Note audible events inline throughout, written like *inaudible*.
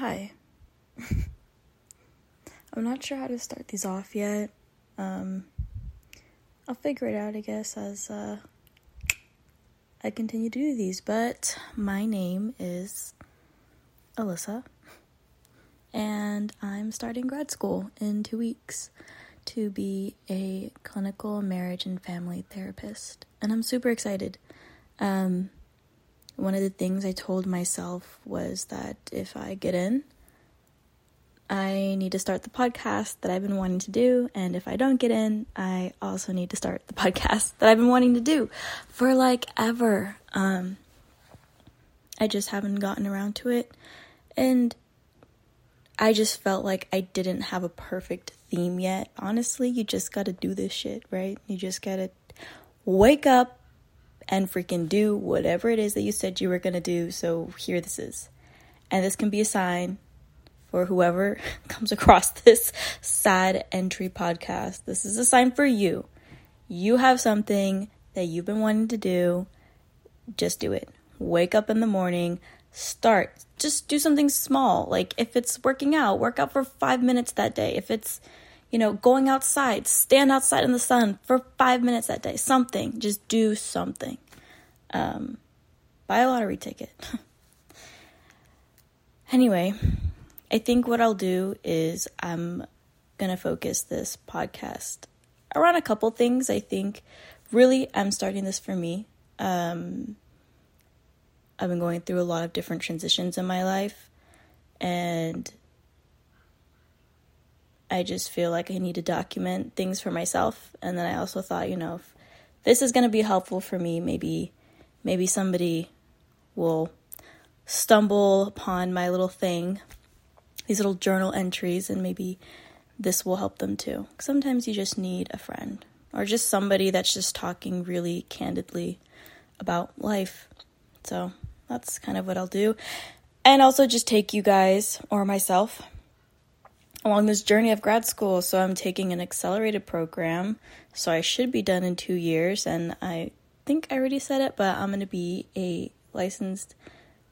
Hi. *laughs* I'm not sure how to start these off yet. Um, I'll figure it out, I guess, as uh, I continue to do these. But my name is Alyssa, and I'm starting grad school in two weeks to be a clinical marriage and family therapist, and I'm super excited. Um, one of the things I told myself was that if I get in, I need to start the podcast that I've been wanting to do. And if I don't get in, I also need to start the *laughs* podcast that I've been wanting to do for like ever. Um, I just haven't gotten around to it. And I just felt like I didn't have a perfect theme yet. Honestly, you just gotta do this shit, right? You just gotta wake up and freaking do whatever it is that you said you were gonna do. So here this is. And this can be a sign for whoever *laughs* comes across *laughs* this sad entry podcast. This is a sign for you. You have something that you've been wanting to do. Just do it. Wake up in the morning, start. Just do something small. Like if it's working out, work out for five minutes that day. If it's, you know, going outside, stand outside in the sun for five minutes that day. Something. Just do something. Um, buy a lottery ticket. *laughs* anyway, I think what I'll do is I'm going to focus this podcast around a couple things. I think really I'm starting this for me. Um, I've been going through a lot of different transitions in my life, and I just feel like I need to document things for myself. And then I also thought, you know, if this is going to be helpful for me, maybe maybe somebody will stumble upon my little thing these little journal entries, and maybe this will help them too. Sometimes you just need a friend or just somebody that's just talking really candidly about life. So that's kind of what I'll do. And also just take you guys or myself along this journey of grad school. So I'm taking an accelerated program. So I should be done in two years. And I think I already said it, but I'm going to be a licensed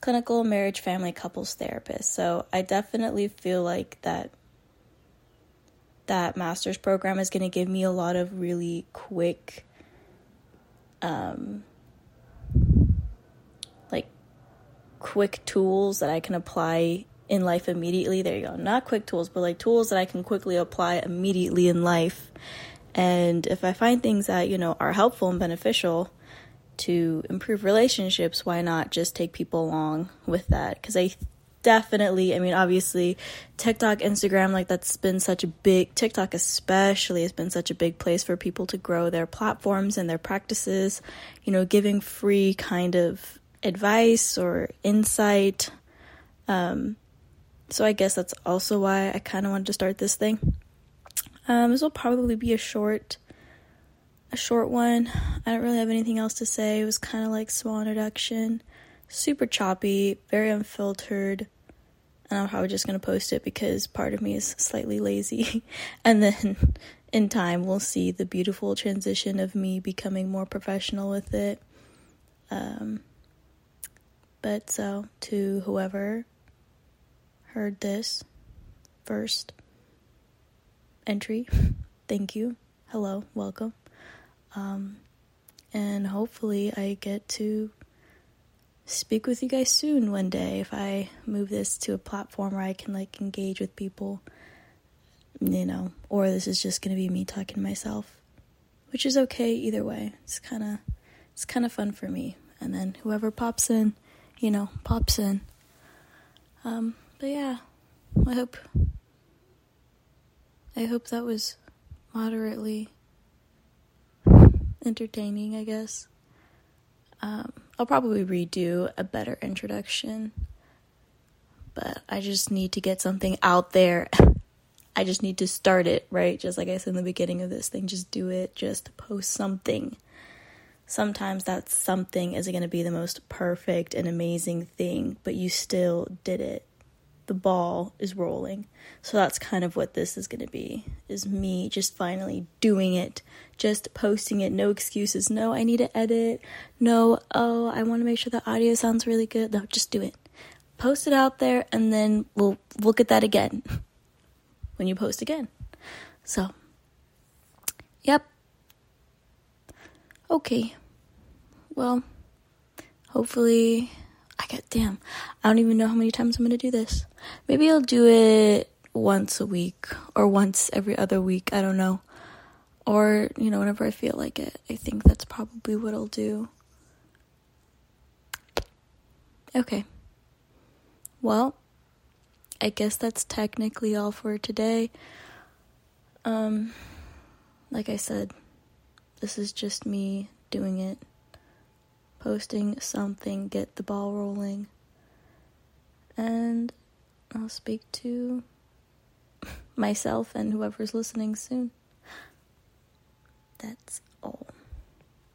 clinical marriage family couples therapist. So I definitely feel like that that master's program is going to give me a lot of really quick um like quick tools that I can apply in life immediately. There you go. Not quick tools, but like tools that I can quickly apply immediately in life. And if I find things that, you know, are helpful and beneficial, to improve relationships, why not just take people along with that? Because I definitely, I mean, obviously, TikTok, Instagram, like that's been such a big, TikTok especially has been such a big place for people to grow their platforms and their practices, you know, giving free kind of advice or insight. Um, so I guess that's also why I kind of wanted to start this thing. Um, this will probably be a short a short one. I don't really have anything else to say. It was kind of like small introduction, super choppy, very unfiltered. And I'm probably just gonna post it because part of me is slightly lazy. *laughs* and then in time, we'll see the beautiful transition of me becoming more professional with it. Um, but so to whoever heard this first entry, thank you. Hello, welcome. Um, and hopefully, I get to speak with you guys soon one day if I move this to a platform where I can like engage with people, you know, or this is just to be me talking to myself, which is okay either way. It's kind of it's kind of fun for me. And then whoever pops in, you know, pops in. Um, but yeah, I hope I hope that was moderately entertaining, I guess. Um, I'll probably redo a better introduction, but I just need to get something out there. *laughs* I just need to start it, right? Just like I said in the beginning of this thing, just do it, just post something. Sometimes that something isn't going to be the most perfect and amazing thing, but you still did it the ball is rolling. So that's kind of what this is going to be is me just finally doing it, just posting it, no excuses. No, I need to edit. No, oh, I want to make sure the audio sounds really good. No, just do it. post it out there and then we'll look at that again *laughs* when you post again. So, yep. Okay. Well, hopefully Damn. I don't even know how many times I'm going to do this. Maybe I'll do it once a week or once every other week. I don't know. Or, you know, whenever I feel like it. I think that's probably what I'll do. Okay. Well, I guess that's technically all for today. Um, like I said, this is just me doing it, posting something, get the ball rolling, and I'll speak to *laughs* myself and whoever's listening soon. That's all.